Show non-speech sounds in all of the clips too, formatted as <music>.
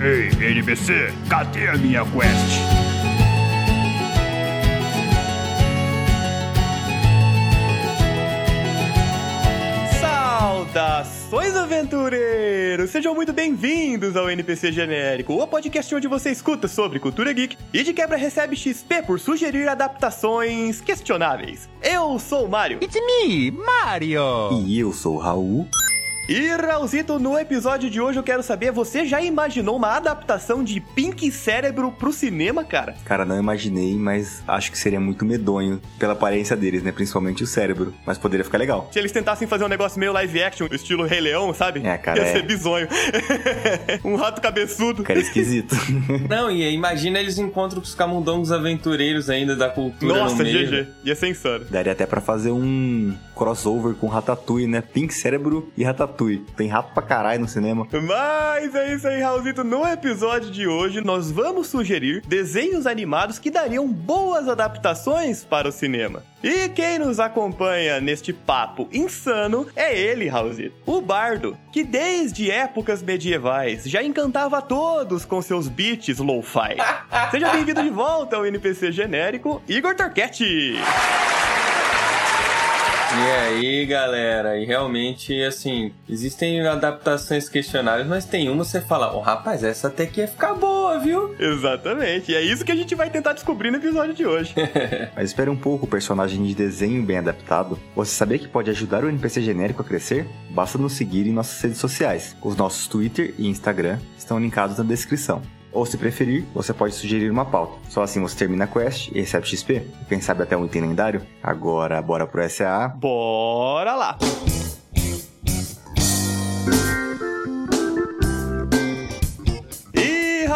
Ei, NPC, cadê a minha quest? Saudações, aventureiros! Sejam muito bem-vindos ao NPC Genérico, o podcast onde você escuta sobre cultura geek e de quebra recebe XP por sugerir adaptações questionáveis. Eu sou o Mario. It's me, Mario! E eu sou o Raul. E Raulzito, no episódio de hoje eu quero saber, você já imaginou uma adaptação de Pink Cérebro pro cinema, cara? Cara, não imaginei, mas acho que seria muito medonho pela aparência deles, né? Principalmente o cérebro. Mas poderia ficar legal. Se eles tentassem fazer um negócio meio live action, estilo Rei Leão, sabe? É, cara, Ia é. ser bizonho. <laughs> um rato cabeçudo. Cara, esquisito. <laughs> Não, e imagina eles encontram com os camundongos aventureiros ainda da cultura Nossa, no meio. GG. Ia ser insano. Daria até pra fazer um crossover com Ratatouille, né? Pink Cérebro e Ratatouille. Tem rato pra caralho no cinema. Mas é isso aí, Raulzito. No episódio de hoje, nós vamos sugerir desenhos animados que dariam boas adaptações para o cinema. E quem nos acompanha neste papo insano é ele, Raulzito. O Bardo, que desde épocas medievais já encantava a todos com seus beats lo-fi. <laughs> Seja bem-vindo de volta ao NPC genérico, Igor Torquetti. E aí, galera, e realmente, assim, existem adaptações questionáveis, mas tem uma que você fala, ô rapaz, essa até que ia ficar boa, viu? Exatamente, e é isso que a gente vai tentar descobrir no episódio de hoje. <laughs> Mas espere um pouco, o personagem de desenho bem adaptado. Você sabia que pode ajudar o NPC genérico a crescer? Basta nos seguir em nossas redes sociais. Os nossos Twitter e Instagram estão linkados na descrição. Ou se preferir, você pode sugerir uma pauta. Só assim você termina a quest e recebe XP. Quem sabe até um item lendário? Agora, bora pro SA. Bora lá!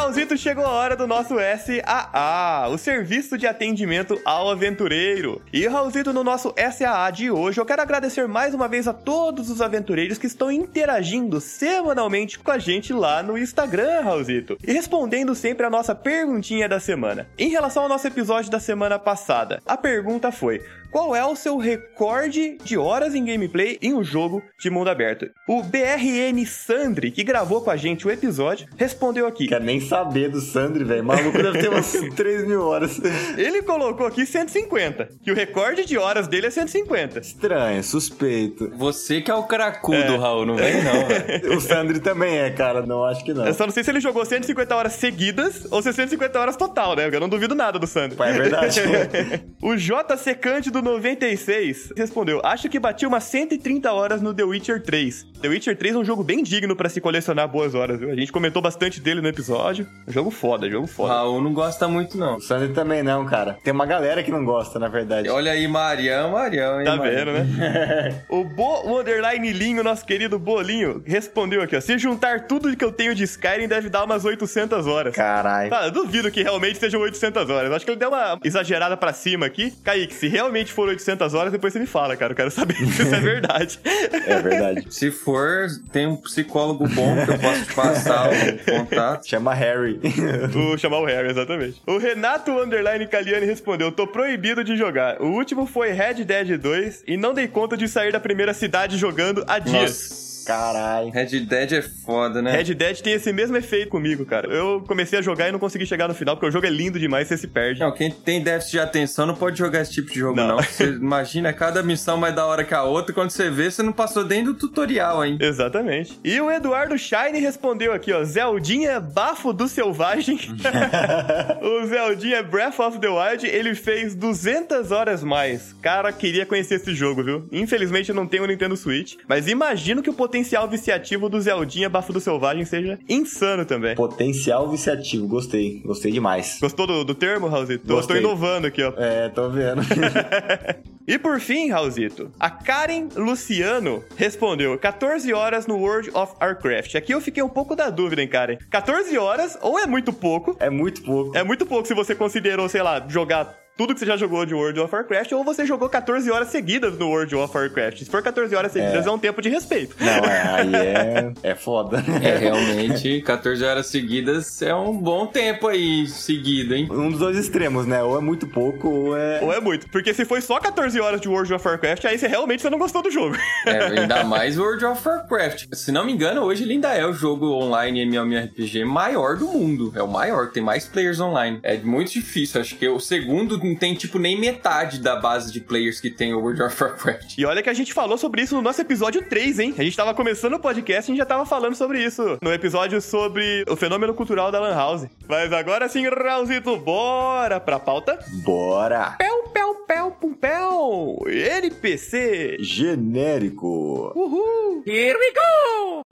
Raulzito, chegou a hora do nosso SAA, o Serviço de Atendimento ao Aventureiro. E Raulzito, no nosso SAA de hoje, eu quero agradecer mais uma vez a todos os aventureiros que estão interagindo semanalmente com a gente lá no Instagram, Raulzito. E respondendo sempre a nossa perguntinha da semana. Em relação ao nosso episódio da semana passada, a pergunta foi: qual é o seu recorde de horas em gameplay em um jogo de mundo aberto? O BRN Sandri, que gravou com a gente o episódio, respondeu aqui. Quero nem saber do Sandri, velho. Maluco deve ter umas <laughs> 3 mil horas. Ele colocou aqui 150, que o recorde de horas dele é 150. Estranho, suspeito. Você que é o cracudo, Raul, não vem não, velho. <laughs> O Sandri também é, cara. Não acho que não. Eu só não sei se ele jogou 150 horas seguidas ou se é 150 horas total, né? Eu não duvido nada do Sandri. É verdade. <laughs> o JC Cândido 96 respondeu: Acho que bati umas 130 horas no The Witcher 3. The Witcher 3 é um jogo bem digno pra se colecionar boas horas, viu? A gente comentou bastante dele no episódio. Jogo foda, jogo foda. Raul não gosta muito, não. O Sandri também não, cara. Tem uma galera que não gosta, na verdade. Olha aí, Marião, Marião, hein, Tá Marião. vendo, né? <laughs> o Bo o Underline Linho, nosso querido Bolinho, respondeu aqui, ó. Se juntar tudo que eu tenho de Skyrim, deve dar umas 800 horas. Caralho. Tá, eu duvido que realmente sejam 800 horas. Acho que ele deu uma exagerada pra cima aqui. Kaique, se realmente for 800 horas, depois você me fala, cara. Eu quero saber <laughs> se isso é verdade. É verdade. Se for, tem um psicólogo bom que eu posso te passar o contato. Chama Harry. <laughs> Vou chamar o Harry, exatamente. O Renato Underline Caliani respondeu: Tô proibido de jogar. O último foi Red Dead 2 e não dei conta de sair da primeira cidade jogando há dias. Nossa. Caralho. Red Dead é foda, né? Red Dead tem esse mesmo efeito comigo, cara. Eu comecei a jogar e não consegui chegar no final, porque o jogo é lindo demais, você se perde. Não, quem tem déficit de atenção não pode jogar esse tipo de jogo, Não. não. Você <laughs> imagina cada missão mais da hora que a outra, e quando você vê, você não passou nem do tutorial, hein? Exatamente. E o Eduardo Shine respondeu aqui, ó. Zeldinha Bafo do Selvagem. <laughs> o Zeldinha Breath of the Wild, ele fez 200 horas mais. Cara, queria conhecer esse jogo, viu? Infelizmente eu não tenho o Nintendo Switch, mas imagino que o potencial viciativo do Zeldinha Bafo do Selvagem seja insano também. Potencial viciativo. Gostei. Gostei demais. Gostou do, do termo, Raulzito? Tô, tô inovando aqui, ó. É, tô vendo. <laughs> E por fim, Raulzito, a Karen Luciano respondeu 14 horas no World of Warcraft. Aqui eu fiquei um pouco da dúvida, hein, Karen? 14 horas ou é muito pouco? é muito pouco. É muito pouco se você considerou, sei lá, jogar tudo que você já jogou de World of Warcraft, ou você jogou 14 horas seguidas no World of Warcraft. Se for 14 horas seguidas, é, é um tempo de respeito. Não, é, aí é, <laughs> é foda. É, realmente, 14 horas seguidas é um bom tempo aí seguido, hein? Um dos dois extremos, né? Ou é muito pouco, ou é... Ou é muito. Porque se foi só 14 horas de World of Warcraft, aí você realmente você não gostou do jogo. É, <laughs> ainda mais World of Warcraft. Se não me engano, hoje ele ainda é o jogo online MMORPG maior do mundo. É o maior, tem mais players online. É muito difícil. Acho que o segundo não tem, tipo, nem metade da base de players que tem o World of Warcraft. E olha que a gente falou sobre isso no nosso episódio 3, hein? A gente tava começando o podcast e a gente já tava falando sobre isso. No episódio sobre o fenômeno cultural da Lan House. Mas agora sim, Raulzito, bora pra pauta? Bora! Pel, pel, pel, pum, pel! NPC! Genérico! Uhul! Here we go!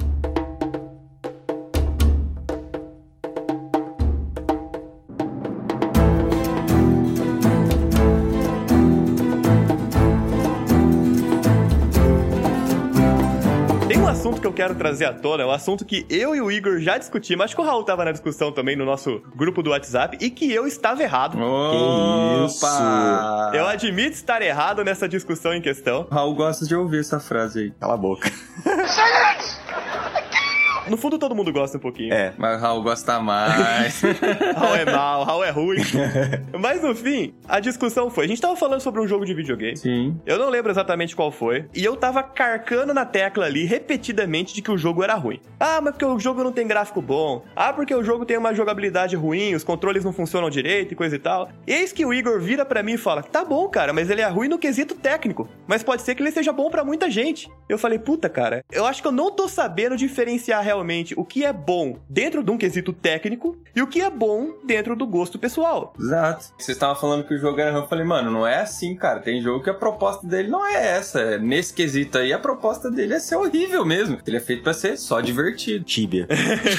Assunto que eu quero trazer à tona é um assunto que eu e o Igor já discutimos. Acho que o Raul tava na discussão também no nosso grupo do WhatsApp e que eu estava errado. Opa! isso? Eu admito estar errado nessa discussão em questão. Raul gosta de ouvir essa frase aí. Cala a boca. No fundo, todo mundo gosta um pouquinho. É. Mas o Raul gosta mais. <laughs> Raul é mal, Raul é ruim. <laughs> Mas no fim, a discussão foi: a gente tava falando sobre um jogo de videogame. Sim. Eu não lembro exatamente qual foi. E eu tava carcando na tecla ali repetidamente de que o jogo era ruim. Ah, mas porque o jogo não tem gráfico bom. Ah, porque o jogo tem uma jogabilidade ruim, os controles não funcionam direito e coisa e tal. Eis que o Igor vira para mim e fala: tá bom, cara, mas ele é ruim no quesito técnico. Mas pode ser que ele seja bom para muita gente. Eu falei: puta, cara, eu acho que eu não tô sabendo diferenciar realmente realmente o que é bom dentro de um quesito técnico e o que é bom dentro do gosto pessoal. Exato. Vocês estavam falando que o jogo era ruim, eu falei, mano, não é assim, cara. Tem jogo que a proposta dele não é essa. Nesse quesito aí, a proposta dele é ser horrível mesmo. Ele é feito para ser só divertido. Tibia.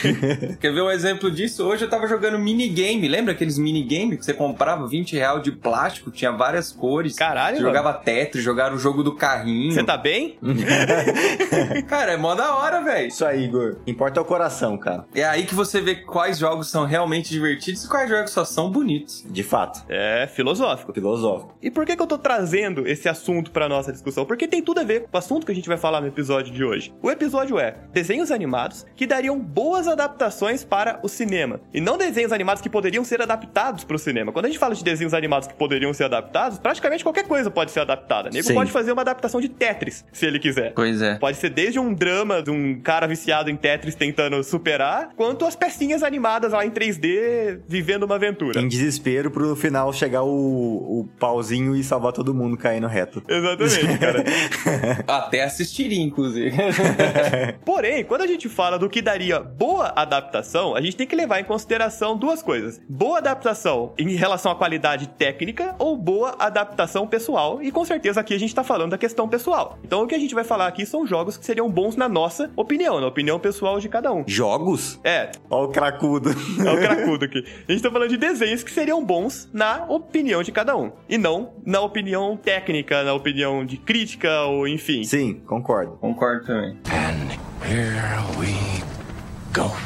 <laughs> Quer ver um exemplo disso? Hoje eu tava jogando minigame. Lembra aqueles minigame que você comprava 20 real de plástico, tinha várias cores. Caralho, Você jogava Tetris, jogava o jogo do carrinho. Você tá bem? <laughs> Cara, é mó da hora, velho. Isso aí, Igor. Importa é o coração, cara. É aí que você vê quais jogos são realmente divertidos e quais jogos só são bonitos. De fato. É filosófico. Filosófico. E por que, que eu tô trazendo esse assunto pra nossa discussão? Porque tem tudo a ver com o assunto que a gente vai falar no episódio de hoje. O episódio é desenhos animados que dariam boas adaptações para o cinema. E não desenhos animados que poderiam ser adaptados para o cinema. Quando a gente fala de desenhos animados que poderiam ser adaptados, praticamente qualquer coisa pode ser adaptada. Nego Sim. pode fazer uma adaptação de Tetris, se ele quiser. Pois é. Pode ser desde um drama de um cara viciado em Tetris tentando superar, quanto as pecinhas animadas lá em 3D vivendo uma aventura. Em desespero pro final chegar o, o pauzinho e salvar todo mundo caindo reto. Exatamente, cara. <laughs> Até assistiria, inclusive. <laughs> Porém, quando a gente fala do que daria boa adaptação, a gente tem que levar em consideração duas coisas: boa adaptação em relação à qualidade técnica ou boa adaptação pessoal. E com certeza aqui a gente tá falando da questão pessoal. Então o que a gente vai falar aqui são jogos que seriam bons na nossa opinião, na opinião pessoal de cada um. Jogos? É, Ó o cracudo. é o cracudo aqui. A gente tá falando de desenhos que seriam bons na opinião de cada um. E não na opinião técnica, na opinião de crítica ou enfim. Sim, concordo. Concordo também.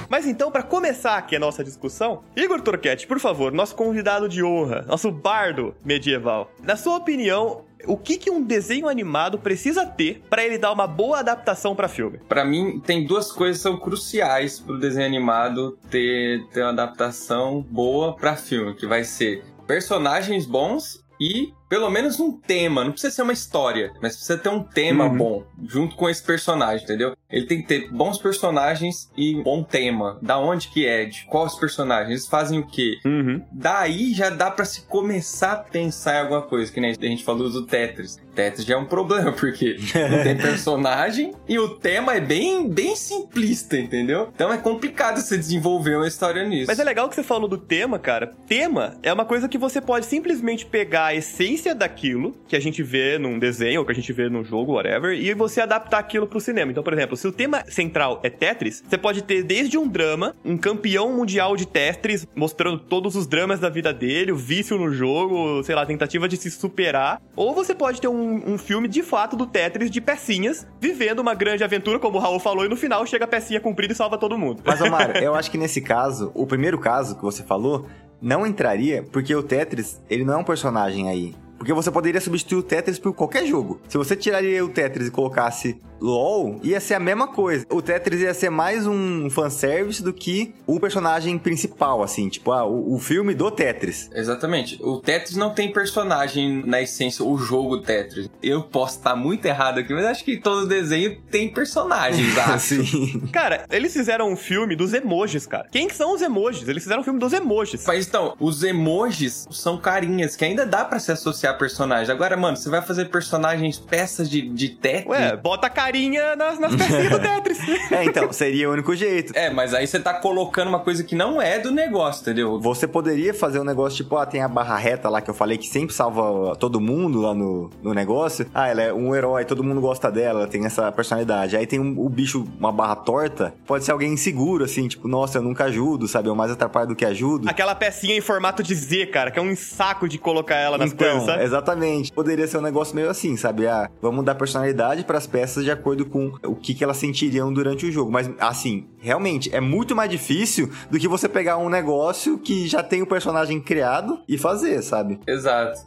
Mas então, pra começar aqui a nossa discussão, Igor Torquete, por favor, nosso convidado de honra, nosso bardo medieval. Na sua opinião, o que, que um desenho animado precisa ter pra ele dar uma boa adaptação pra filme? Pra mim, tem duas coisas que são cruciais pro desenho animado ter, ter uma adaptação boa pra filme, que vai ser personagens bons e pelo menos um tema, não precisa ser uma história, mas precisa ter um tema Uhum. bom junto com esse personagem, entendeu? Ele tem que ter bons personagens e um bom tema. Da onde que é? De quais personagens? Eles fazem o quê? Uhum. Daí já dá pra se começar a pensar em alguma coisa, que nem a gente falou do Tetris. Tetris já é um problema, <laughs> porque não tem personagem e o tema é bem, bem simplista, entendeu? Então é complicado você desenvolver uma história nisso. Mas é legal que você falou do tema, cara. Tema é uma coisa que você pode simplesmente pegar a essência daquilo que a gente vê num desenho, ou que a gente vê num jogo, whatever, e você adaptar aquilo pro cinema. Então, por exemplo, se o tema central é Tetris, você pode ter desde um drama, um campeão mundial de Tetris, mostrando todos os dramas da vida dele, o vício no jogo, sei lá, tentativa de se superar. Ou você pode ter um, um filme de fato do Tetris de pecinhas, vivendo uma grande aventura, como o Raul falou, e no final chega a pecinha comprida e salva todo mundo. Mas, Omar, <laughs> eu acho que nesse caso, o primeiro caso que você falou, não entraria porque o Tetris, ele não é um personagem aí. Porque você poderia substituir o Tetris por qualquer jogo. Se você tiraria o Tetris e colocasse LOL, ia ser a mesma coisa. O Tetris ia ser mais um fanservice do que o personagem principal, assim. Tipo, ah, o, o filme do Tetris. Exatamente. O Tetris não tem personagem na essência, o jogo Tetris. Eu posso estar muito errado aqui, mas acho que todo desenho tem personagens, <laughs> acho. Assim. Cara, eles fizeram um filme dos emojis, cara. Quem que são os emojis? Eles fizeram um filme dos emojis. Mas então, os emojis são carinhas que ainda dá pra se associar a personagens. Agora, mano, você vai fazer personagens, peças de, de Tetris. Ué, bota carinha nas, nas pecinhas do Tetris. <laughs> É, então, seria o único jeito. É, mas aí você tá colocando uma coisa que não é do negócio, entendeu? Você poderia fazer um negócio tipo, ah, tem a barra reta lá que eu falei que sempre salva todo mundo lá no, no negócio. Ah, ela é um herói, todo mundo gosta dela, ela tem essa personalidade. Aí tem um, o bicho, uma barra torta, pode ser alguém inseguro, assim, tipo, nossa, eu nunca ajudo, sabe? Eu mais atrapalho do que ajudo. Aquela pecinha em formato de Z, cara, que é um saco de colocar ela nas então, coisas, exatamente. Poderia ser um negócio meio assim, sabe? Ah, vamos dar personalidade para as peças de acordo com o que, que elas sentiriam durante o jogo. Mas, assim, realmente, é muito mais difícil do que você pegar um negócio que já tem o personagem criado e fazer, sabe? Exato.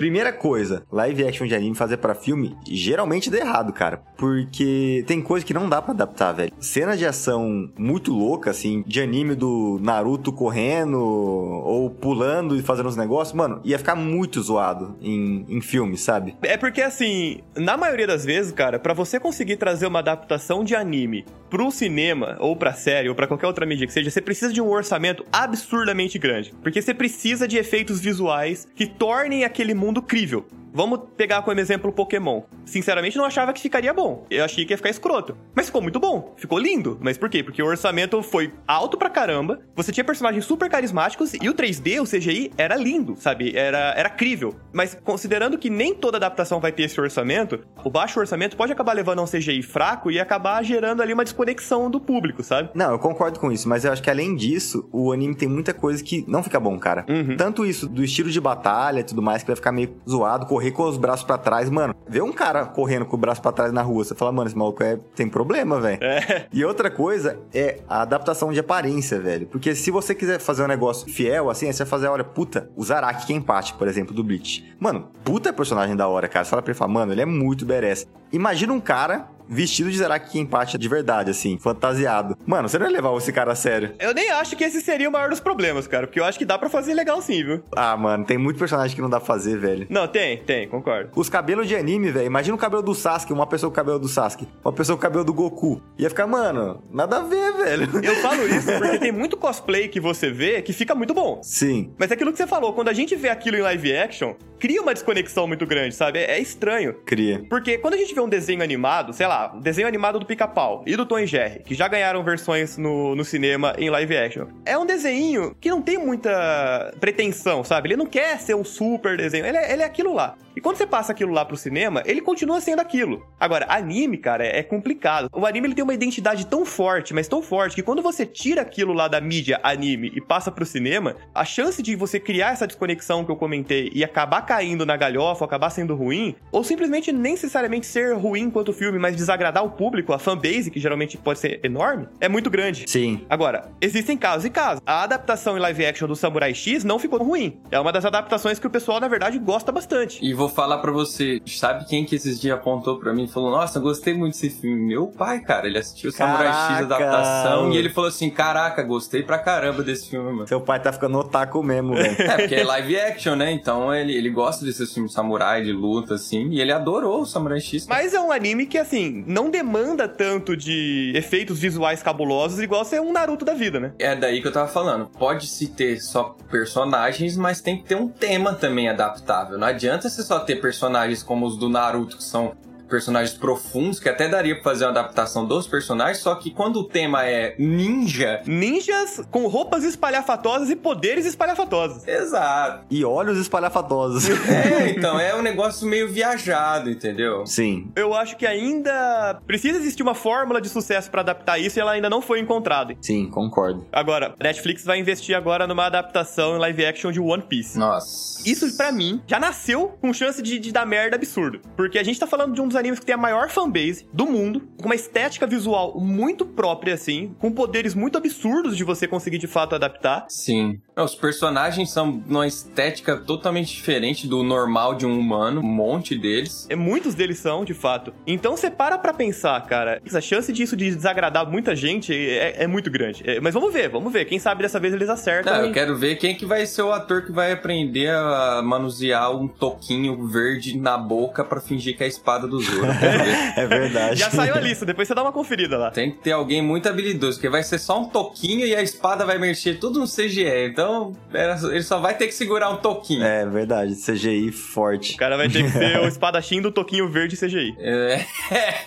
Primeira coisa, live action de anime fazer pra filme geralmente dá errado, cara. Porque tem coisa que não dá pra adaptar, velho. Cena de ação muito louca, assim, de anime do Naruto correndo ou pulando e fazendo os negócios, mano, ia ficar muito zoado em, em filme, sabe? É porque, assim, na maioria das vezes, cara, pra você conseguir trazer uma adaptação de anime pro cinema, ou pra série, ou pra qualquer outra mídia que seja, você precisa de um orçamento absurdamente grande. Porque você precisa de efeitos visuais que tornem aquele mundo crível. Vamos pegar como exemplo o Pokémon. Sinceramente, não achava que ficaria bom. Eu achei que ia ficar escroto. Mas ficou muito bom. Ficou lindo. Mas por quê? Porque o orçamento foi alto pra caramba. Você tinha personagens super carismáticos e o 3D, o CGI, era lindo, sabe? Era, era crível. Mas considerando que nem toda adaptação vai ter esse orçamento, o baixo orçamento pode acabar levando a um CGI fraco e acabar gerando ali uma desconexão do público, sabe? Não, eu concordo com isso, mas eu acho que além disso, o anime tem muita coisa que não fica bom, cara. Uhum. Tanto isso do estilo de batalha e tudo mais, que vai ficar meio zoado, correr com os braços pra trás, mano. Vê um cara correndo com o braço pra trás na rua, você fala, mano, esse maluco é, tem problema, velho. É. E outra coisa é a adaptação de aparência, velho. Porque se você quiser fazer um negócio fiel, assim, aí você vai fazer, olha, puta, o Zaraki Kenpachi, por exemplo, do Bleach. Mano, puta personagem da hora, cara. Você fala pra ele, fala, mano, ele é muito badass. Imagina um cara vestido de Zaraki Kenpachi de verdade, assim, fantasiado. Mano, você não ia levar esse cara a sério. Eu nem acho que esse seria o maior dos problemas, cara. Porque eu acho que dá pra fazer legal sim, viu? Ah, mano, tem muito personagem que não dá pra fazer, velho. Não, tem, tem, concordo. Os cabelos de anime, velho. Imagina o cabelo do Sasuke, uma pessoa com o cabelo do Sasuke, uma pessoa com o cabelo do Goku. Ia ficar, mano, nada a ver, velho. Eu falo isso <laughs> porque tem muito cosplay que você vê que fica muito bom. Sim. Mas é aquilo que você falou, quando a gente vê aquilo em live action, cria uma desconexão muito grande, sabe? É, é estranho. Cria. Porque quando a gente vê um desenho animado, sei lá, desenho animado do Pica-Pau e do Tom e Jerry, que já ganharam versões no, no cinema em live action, é um desenho que não tem muita pretensão, sabe? Ele não quer ser um super desenho, ele é, ele é aquilo lá. E quando você passa aquilo lá pro cinema, ele continua sendo aquilo. Agora, anime, cara, é, complicado. O anime ele tem uma identidade tão forte, mas tão forte, que quando você tira aquilo lá da mídia anime e passa pro cinema, a chance de você criar essa desconexão que eu comentei e acabar caindo na galhofa, ou acabar sendo ruim, ou simplesmente nem necessariamente ser ruim enquanto filme, mas desagradar o público, a fanbase, que geralmente pode ser enorme, é muito grande. Sim. Agora, existem casos e casos. A adaptação em live action do Samurai X não ficou ruim. É uma das adaptações que o pessoal, na verdade, gosta bastante. E vou falar pra você, sabe quem que esses dias apontou pra mim e falou: Nossa, gostei muito desse filme? Meu pai, cara, ele assistiu o Samurai X Caraca! adaptação e ele falou assim: Caraca, gostei pra caramba desse filme, mano. Seu pai tá ficando otaku mesmo, velho. É, porque é live action, né? Então ele, ele gosta desses filmes samurai, de luta, assim, e ele adorou o Samurai X. Mas é um anime que, assim, não demanda tanto de efeitos visuais cabulosos igual ser um Naruto da vida, né? É daí que eu tava falando. Pode-se ter só personagens, mas tem que ter um tema também adaptável. Não adianta você só ter personagens como os do Naruto, que são personagens profundos, que até daria pra fazer uma adaptação dos personagens, só que quando o tema é ninja. Ninjas com roupas espalhafatosas e poderes espalhafatosos. Exato. E olhos espalhafatosos. <laughs> É, então é um negócio meio viajado, entendeu? Sim. Eu acho que ainda precisa existir uma fórmula de sucesso pra adaptar isso e ela ainda não foi encontrada. Sim, concordo. Agora, Netflix vai investir agora numa adaptação em live action de One Piece. Nossa. Isso, pra mim, já nasceu com chance de, de dar merda absurdo. Porque a gente tá falando de um dos animes que tem a maior fanbase do mundo, com uma estética visual muito própria, assim, com poderes muito absurdos de você conseguir de fato adaptar. Sim. Os personagens são numa estética totalmente diferente do normal de um humano, um monte deles. É, muitos deles são, de fato. Então você para pra pensar, cara, a chance disso de desagradar muita gente é, é muito grande. É, mas vamos ver, vamos ver. Quem sabe dessa vez eles acertam. Não, e- eu quero ver quem que vai ser o ator que vai aprender a manusear um toquinho verde na boca pra fingir que é a espada do Zoro. <laughs> É verdade. Já saiu a lista, depois você dá uma conferida lá. Tem que ter alguém muito habilidoso, porque vai ser só um toquinho e a espada vai mexer tudo no CGE. Então, era- ele só vai ter que segurar um toquinho. É verdade, CGI forte. O cara vai ter que ser o espadachim do Toquinho Verde CGI. É,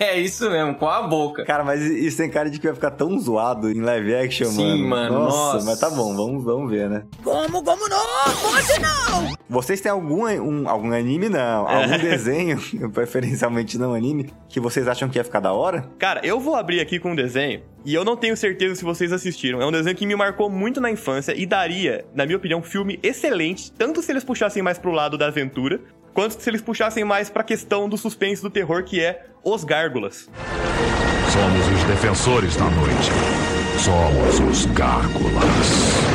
<laughs> é isso mesmo, com a boca. Cara, mas isso tem cara de que vai ficar tão zoado em live action, Sim, mano. mano, nossa. mas tá bom, vamos, vamos ver, né? Como, como não? Pode não! Vocês têm algum, um- algum anime, não? É. Algum desenho, <laughs> preferencialmente não anime, que vocês acham que ia ficar da hora? Cara, eu vou abrir aqui com um desenho e eu não tenho certeza se vocês assistiram. É um desenho que me marcou muito na infância e daria, na minha opinião, um filme excelente, tanto se eles puxassem mais pro lado da aventura, quanto se eles puxassem mais pra questão do suspense do terror, que é Os Gárgulas. Somos os defensores da noite. Somos os Gárgulas.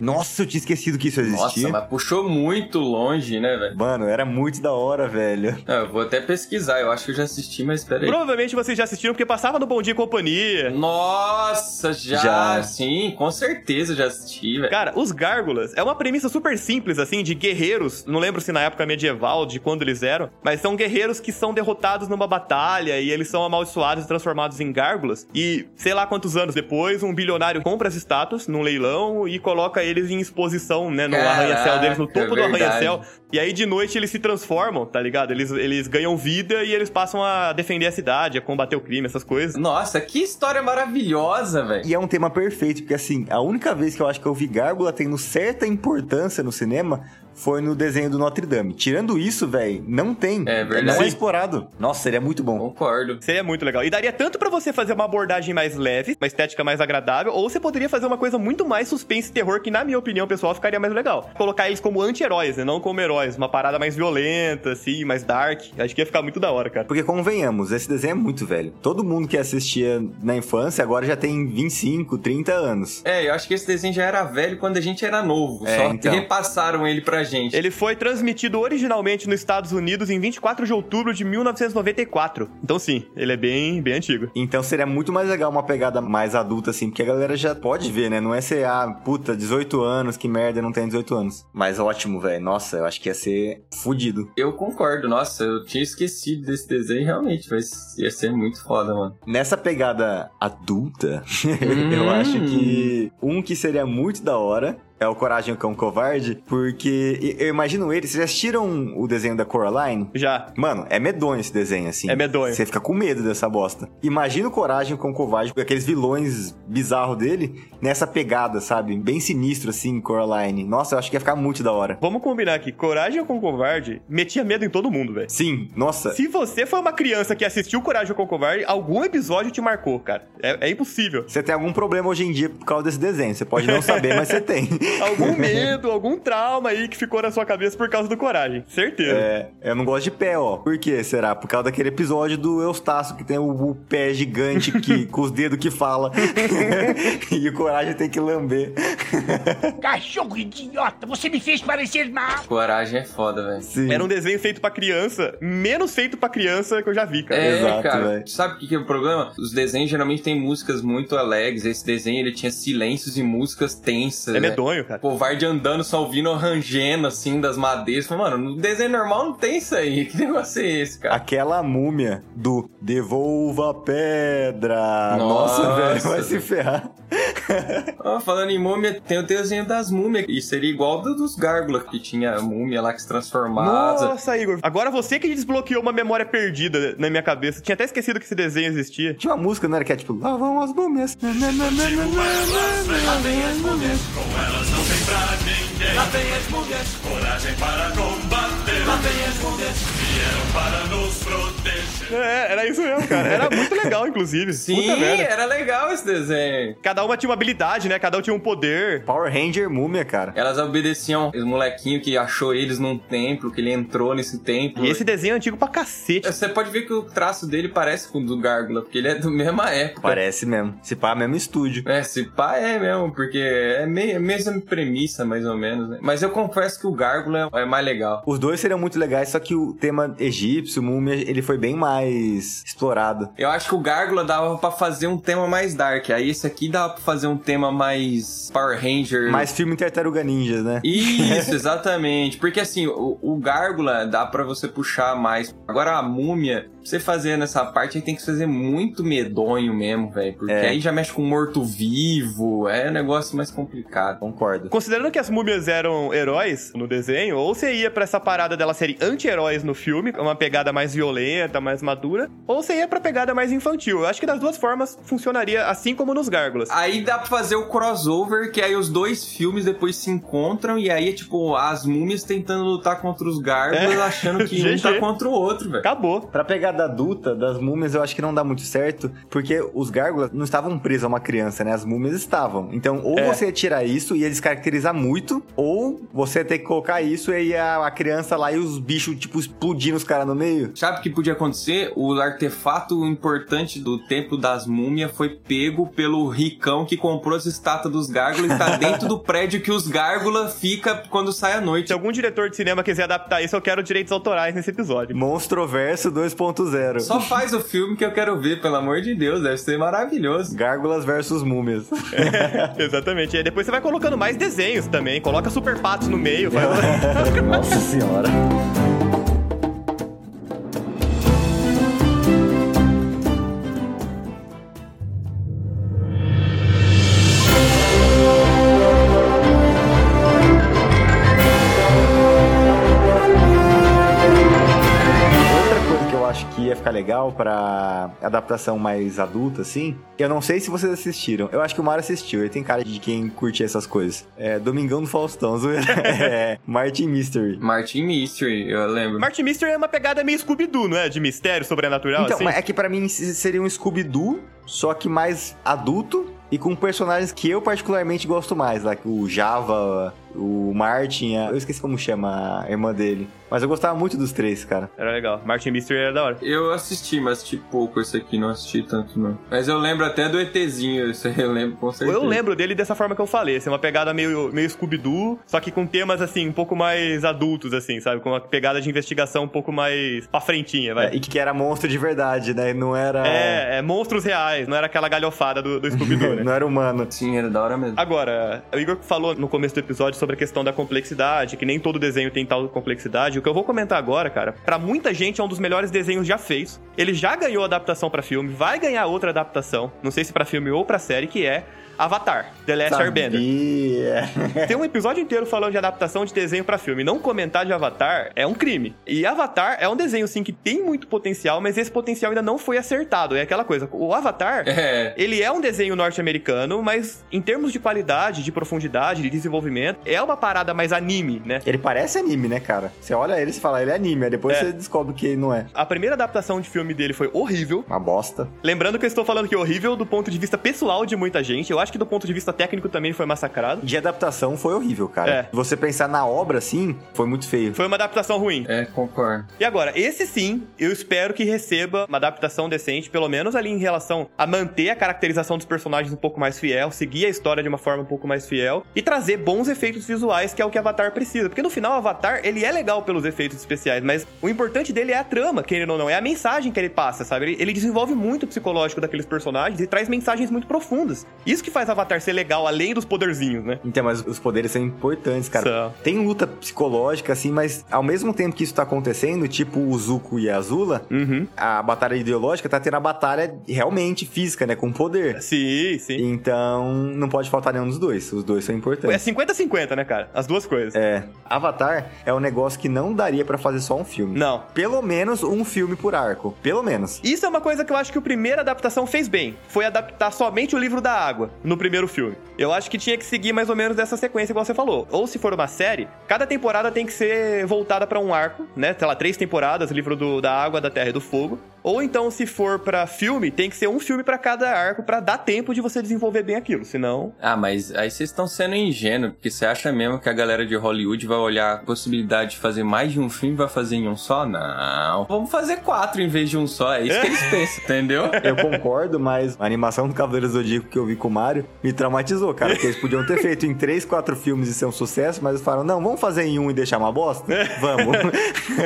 Nossa, eu tinha esquecido que isso existia. Nossa, mas puxou muito longe, né, velho? Mano, era muito da hora, velho. Ah, Eu vou até pesquisar, eu acho que eu já assisti, mas peraí. Provavelmente vocês já assistiram porque passava no Bom Dia e Companhia. Nossa, já, Já. sim, com certeza já assisti, velho. Cara, os Gárgulas é uma premissa super simples, assim, de guerreiros. Não lembro se na época medieval, de quando eles eram, mas são guerreiros que são derrotados numa batalha e eles são amaldiçoados e transformados em gárgulas. E sei lá quantos anos depois, um bilionário compra as estátuas num leilão e coloca eles em exposição, né, no arranha-céu deles, no topo do verdade. arranha-céu. E aí de noite eles se transformam, tá ligado? Eles, eles ganham vida e eles passam a defender a cidade, a combater o crime, essas coisas. Nossa, que história maravilhosa, velho. E é um tema perfeito, porque assim, a única vez que eu acho que eu vi Gárgula tendo certa importância no cinema foi no desenho do Notre Dame. Tirando isso, velho, não tem. É verdade. Não é explorado. Nossa, seria muito bom. Concordo. Seria muito legal. E daria tanto pra você fazer uma abordagem mais leve, uma estética mais agradável, ou você poderia fazer uma coisa muito mais suspense e terror, que na minha opinião, pessoal, ficaria mais legal. Colocar eles como anti-heróis, né? Não como heróis. Uma parada mais violenta, assim, mais dark. Acho que ia ficar muito da hora, cara. Porque convenhamos, esse desenho é muito velho. Todo mundo que assistia na infância agora já tem 25, 30 anos. É, eu acho que esse desenho já era velho quando a gente era novo. É, Só então. repassaram ele pra gente. Ele foi transmitido originalmente nos Estados Unidos em 24 de outubro de 1994. Então, sim, ele é bem, bem antigo. Então seria muito mais legal uma pegada mais adulta, assim, porque a galera já pode ver, né? Não é ser, ah, puta, 18 anos, que merda, não tem 18 anos. Mas ótimo, velho. Nossa, eu acho que ia ser fudido. Eu concordo, nossa, eu tinha esquecido desse desenho, realmente, mas ia ser muito foda, mano. Nessa pegada adulta, <laughs> Hum. eu acho que um que seria muito da hora é o Coragem o Cão Covarde, porque eu imagino ele. Vocês já assistiram o desenho da Coraline? Já. Mano, é medonho esse desenho, assim. É medonho. Você fica com medo dessa bosta. Imagina o Coragem com o Covarde, com aqueles vilões bizarros dele, nessa pegada, sabe? Bem sinistro, assim, Coraline. Nossa, eu acho que ia ficar muito da hora. Vamos combinar aqui. Coragem com Covarde metia medo em todo mundo, velho. Sim, nossa. Se você foi uma criança que assistiu Coragem com Covarde, algum episódio te marcou, cara. É, é impossível. Você tem algum problema hoje em dia por causa desse desenho. Você pode não saber, mas você tem. <laughs> Algum <laughs> medo, algum trauma aí que ficou na sua cabeça por causa do Coragem. Certeza. É, eu não gosto de pé, ó. Por que será? Por causa daquele episódio do Eustácio, que tem o, o pé gigante que, <laughs> com os dedos que fala. <laughs> e o coragem tem que lamber. Cachorro idiota, você me fez parecer mal. Coragem é foda, velho. Sim. Era um desenho feito pra criança, menos feito pra criança que eu já vi, cara. É, Exato, cara. velho. Sabe o que, que é o problema? Os desenhos geralmente têm músicas muito alegres. Esse desenho ele tinha silêncios e músicas tensas. É né? Medonho, cara. Covarde andando, só ouvindo rangendo assim das madeiras. Mano, no desenho normal não tem isso aí. <laughs> Que negócio é esse, cara? Aquela múmia do Devolva a Pedra. Nossa, Nossa. velho, vai se ferrar. <laughs> Ó, falando em múmia, tem o desenho das múmias. E seria igual do dos gárgulas, que tinha a múmia lá que se transformava. Nossa, Igor. Agora você que desbloqueou uma memória perdida na minha cabeça. Tinha até esquecido que esse desenho existia. Tinha uma música, não era? Que é tipo, lá vão as múmias. Com elas não tem pra ninguém. Lá vem as múmias. Coragem para combater. Lá vem as múmias. Vieram para nos proteger. É, era isso mesmo, cara. Era muito legal, inclusive. Sim, Puta merda. era legal esse desenho. Cada uma tinha uma habilidade, né? Cada um tinha um poder. Power Ranger múmia, cara. Elas obedeciam os molequinho que achou eles num templo, que ele entrou nesse templo. E esse desenho é antigo pra cacete. Você pode ver que o traço dele parece com o do Gárgula, porque ele é do mesma época. Parece mesmo. Se pá, mesmo estúdio. É, se pá é mesmo, porque é meio, a mesma premissa, mais ou menos, né? Mas eu confesso que o Gárgula é mais legal. Os dois seriam muito legais, só que o tema egípcio, múmia, ele foi bem mais explorado. Eu acho que o Gárgula dava pra fazer um tema mais dark, aí esse aqui dava pra fazer um tema mais Power Ranger. Mais filme Tartaruga Ninjas, né? Isso, <laughs> exatamente. Porque assim, o, o Gárgula dá pra você puxar mais. Agora a múmia, pra você fazer nessa parte aí tem que fazer muito medonho mesmo, velho. Porque É. aí já mexe com morto-vivo, é um negócio mais complicado. Concordo. Considerando que as múmias eram heróis no desenho, ou você ia pra essa parada delas serem anti-heróis no filme, uma pegada mais violenta, mais madura, ou você ia pra pegada mais infantil. Eu acho que das duas formas funcionaria assim como nos Gárgulas. Aí dá pra fazer o crossover, que aí os dois filmes depois se encontram e aí é tipo as múmias tentando lutar contra os gárgulas, É. achando que <laughs> um tá contra o outro, velho. Acabou. Pra pegada adulta das múmias, eu acho que não dá muito certo, porque os gárgulas não estavam presos a uma criança, né? As múmias estavam. Então, ou É. você ia tirar isso e ia descaracterizar muito, ou você ia ter que colocar isso e aí a, a criança lá e os bichos, tipo, explodindo os caras no meio. Sabe o que podia acontecer? O artefato importante do Templo das Múmias foi pego pelo ricão que comprou as estátuas dos gárgulas e tá <laughs> dentro do prédio que os gárgulas fica quando sai à noite. Se algum diretor de cinema quiser adaptar isso, eu quero direitos autorais nesse episódio. Monstroverso 2.0. Só faz o filme que eu quero ver, pelo amor de Deus, deve ser maravilhoso. Gárgulas versus múmias. <laughs> Exatamente. E aí depois você vai colocando mais desenhos também. Coloca super patos no meio. Vai... <laughs> Nossa senhora. Acho que ia ficar legal pra adaptação mais adulta, assim, eu não sei se vocês assistiram. Eu acho que o Mário assistiu, ele tem cara de quem curte essas coisas. É Domingão do Faustão, zoeira. <laughs> é Martin Mystery. Martin Mystery, eu lembro. Martin Mystery é uma pegada meio Scooby-Doo, não é? De mistério sobrenatural, Então, assim. mas é que pra mim seria um Scooby-Doo, só que mais adulto e com personagens que eu particularmente gosto mais, lá que o Java, o Martin, a- eu esqueci como chama a irmã dele. Mas eu gostava muito dos três, cara. Era legal. Martin Mystery era da hora. Eu assisti, mas assisti pouco esse aqui, não assisti tanto não. Mas eu lembro até do ETzinho, <laughs> isso aí eu lembro com certeza. Eu lembro dele dessa forma que eu falei, assim, uma pegada meio, meio Scooby-Doo, só que com temas, assim, um pouco mais adultos, assim, sabe? Com uma pegada de investigação um pouco mais pra frentinha, vai. É, e que era monstro de verdade, né? Não era. É, é monstros reais, não era aquela galhofada do, do Scooby-Doo, <laughs> né? Não era humano. Sim, era da hora mesmo. Agora, o Igor falou no começo do episódio sobre a questão da complexidade, que nem todo desenho tem tal complexidade. O que eu vou comentar agora, cara, pra muita gente é um dos melhores desenhos já feitos. Ele já ganhou adaptação pra filme, vai ganhar outra adaptação, não sei se pra filme ou pra série, que é Avatar, The Last Airbender. Sabia. Tem um episódio inteiro falando de adaptação de desenho pra filme. Não comentar de Avatar é um crime. E Avatar é um desenho, sim, que tem muito potencial, mas esse potencial ainda não foi acertado. É aquela coisa. O Avatar, É. ele é um desenho norte-americano, mas em termos de qualidade, de profundidade, de desenvolvimento, é uma parada mais anime, né? Ele parece anime, né, cara? Você olha ele e fala, ele é anime, aí depois É. você descobre que não é. A primeira adaptação de filme dele foi horrível. Uma bosta. Lembrando que eu estou falando que é horrível do ponto de vista pessoal de muita gente. Eu acho que do ponto de vista técnico também foi massacrado. De adaptação foi horrível, cara. É. Você pensar na obra assim, foi muito feio. Foi uma adaptação ruim. É, concordo. E agora, esse sim, eu espero que receba uma adaptação decente, pelo menos ali em relação a manter a caracterização dos personagens um pouco mais fiel, seguir a história de uma forma um pouco mais fiel e trazer bons efeitos visuais, que é o que Avatar precisa. Porque no final, o Avatar, ele é legal pelos efeitos especiais, mas o importante dele é a trama, querendo ou não, é a mensagem que ele passa, sabe? Ele, ele desenvolve muito o psicológico daqueles personagens e traz mensagens muito profundas. Isso que faz Avatar ser legal, além dos poderzinhos, né? Então, mas os poderes são importantes, cara. São. Tem luta psicológica, assim, mas ao mesmo tempo que isso tá acontecendo, tipo o Zuko e a Azula, Uhum. a batalha ideológica tá tendo a batalha realmente física, né? Com poder. Sim, sim. Então, não pode faltar nenhum dos dois. Os dois são É importantes. 50-50, né, cara? As duas coisas. É, Avatar é um negócio que não daria pra fazer só um filme. Não. Pelo menos um filme por arco. Pelo menos. Isso é uma coisa que eu acho que a primeira adaptação fez bem. Foi adaptar somente o livro da água no primeiro filme. Eu acho que tinha que seguir mais ou menos dessa sequência igual você falou. Ou se for uma série, cada temporada tem que ser voltada pra um arco, né? Sei lá, três temporadas, livro do- da água, da terra e do fogo. Ou então, se for pra filme, tem que ser um filme pra cada arco pra dar tempo de você desenvolver bem aquilo. Senão. Ah, mas aí vocês estão sendo ingênuos, porque você acha mesmo que a galera de Hollywood vai olhar a possibilidade de fazer mais de um filme e vai fazer em um só? Não. Vamos fazer quatro em vez de um só. É isso que eles <laughs> pensam, entendeu? Eu concordo, mas a animação do Cavaleiro do Zodíaco que eu vi com o Mario me traumatizou, cara. Porque eles podiam ter feito em três, quatro filmes e ser um sucesso, mas eles falaram, não, vamos fazer em um e deixar uma bosta? <laughs> Vamos.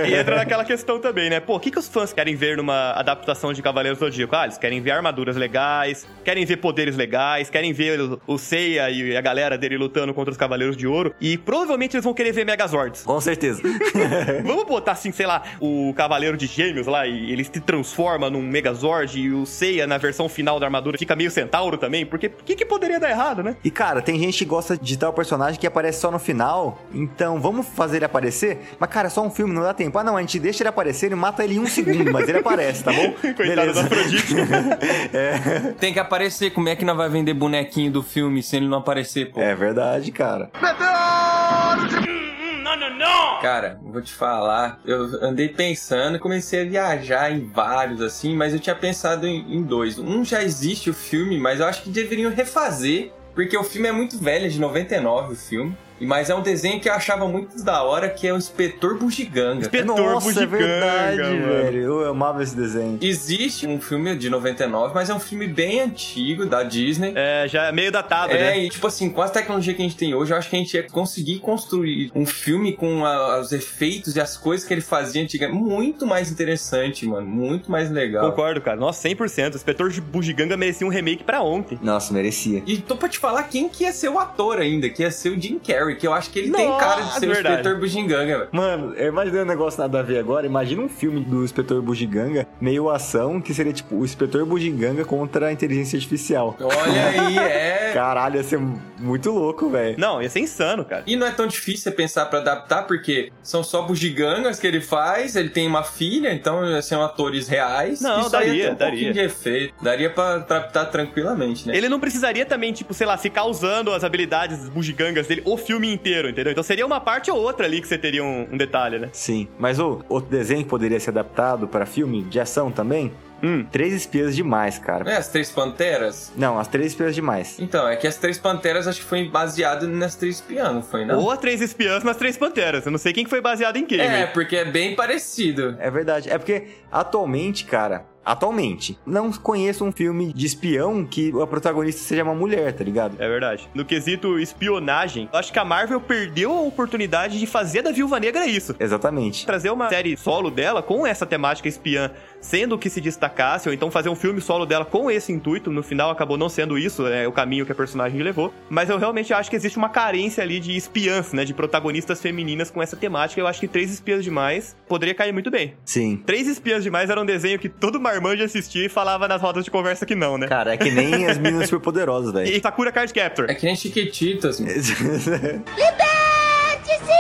E entra naquela questão também, né? Pô, o que, que os fãs querem ver numa adaptação de Cavaleiros do Zodíaco? Ah, eles querem ver armaduras legais, querem ver poderes legais, querem ver o, o Seiya e a galera dele lutando contra os Cavaleiros de Ouro. E provavelmente eles vão querer ver Megazords. com certeza. <laughs> Vamos botar assim, sei lá, o Cavaleiro de Gêmeos lá e ele se transforma num Megazord e o Seiya na versão final da armadura fica meio centauro também, porque o que, que poderia dar errado, né? E cara, tem gente que gosta de tal personagem que aparece só no final, então vamos fazer ele aparecer? Mas cara, é só um filme, não dá tempo. Ah não, a gente deixa ele aparecer e mata ele em um segundo, mas ele <laughs> aparece, tá bom? <laughs> Coitado da Afrodite. <laughs> Tem que aparecer. Como é que nós vai vender bonequinho do filme se ele não aparecer, pô? É verdade, cara. Não, não, não! Cara, vou te falar, eu andei pensando e comecei a viajar em vários, assim, mas eu tinha pensado em, em dois. Um já existe o filme, mas eu acho que deveriam refazer, porque o filme é muito velho, é de 99 o filme. E- Mas é um desenho que eu achava muito da hora, que é o Inspetor Bugiganga. Inspetor Nossa, é Bugiganga, verdade, mano. velho. Eu amava esse desenho. Existe um filme de 99, mas é um filme bem antigo, da Disney. É, já é meio datado, É, né? e tipo assim, com a tecnologia que a gente tem hoje, eu acho que a gente ia conseguir construir um filme com a- os efeitos e as coisas que ele fazia antigamente. Muito mais interessante, mano. Muito mais legal. Concordo, cara. Nossa, 100%. O Inspetor de Bugiganga merecia um remake pra ontem. Nossa, merecia. E tô pra te falar quem que ia ser o ator ainda, que ia ser o Jim Carrey, que eu acho que ele tem Nossa, cara de ser verdade. o inspetor Bugiganga, velho. Mano, eu imaginei um negócio nada a ver agora. Imagina um filme do Inspetor Bugiganga, meio ação, que seria tipo o Inspetor Bugiganga contra a inteligência artificial. Olha aí, <laughs> é. Caralho, ia ser muito louco, velho. Não, ia ser insano, cara. E não é tão difícil você pensar pra adaptar, porque são só bugigangas que ele faz, ele tem uma filha, então ia ser atores reais. Não, ia daria, ter um daria. pouquinho de efeito. Daria pra adaptar tranquilamente, né? Ele não precisaria também, tipo, sei lá, ficar usando as habilidades bugigangas dele o filme inteiro, entendeu? Então seria uma parte ou outra ali que você teria um, um detalhe, né? Sim, mas o outro desenho que poderia ser adaptado pra filme de ação também? Hum. Três espias demais, cara. É, as Três Panteras? Não, as três espias demais. Então, é que as Três Panteras acho que foi baseado nas Três Espiãs, não foi, não? Ou a Três Espiãs nas Três Panteras. Eu não sei quem que foi baseado em quem. É, né? porque é bem parecido. É verdade. É porque atualmente, cara, atualmente, não conheço um filme de espião que a protagonista seja uma mulher, tá ligado? É verdade. No quesito espionagem, eu acho que a Marvel perdeu a oportunidade de fazer da Viúva Negra isso. Exatamente. Trazer uma série solo dela com essa temática espiã sendo que se destacasse, ou então fazer um filme solo dela com esse intuito. No final acabou não sendo isso, é o caminho que a personagem levou. Mas eu realmente acho que existe uma carência ali de espiãs, né? De protagonistas femininas com essa temática. Eu acho que Três Espiãs Demais poderia cair muito bem. Sim. Três Espiãs Demais era um desenho que todo marmanjo assistia e falava nas rodas de conversa que não, né? Cara, é que nem as <laughs> meninas superpoderosas, velho. E Sakura Card Captor. É que nem Chiquititas, mano. <laughs> Liberte-se!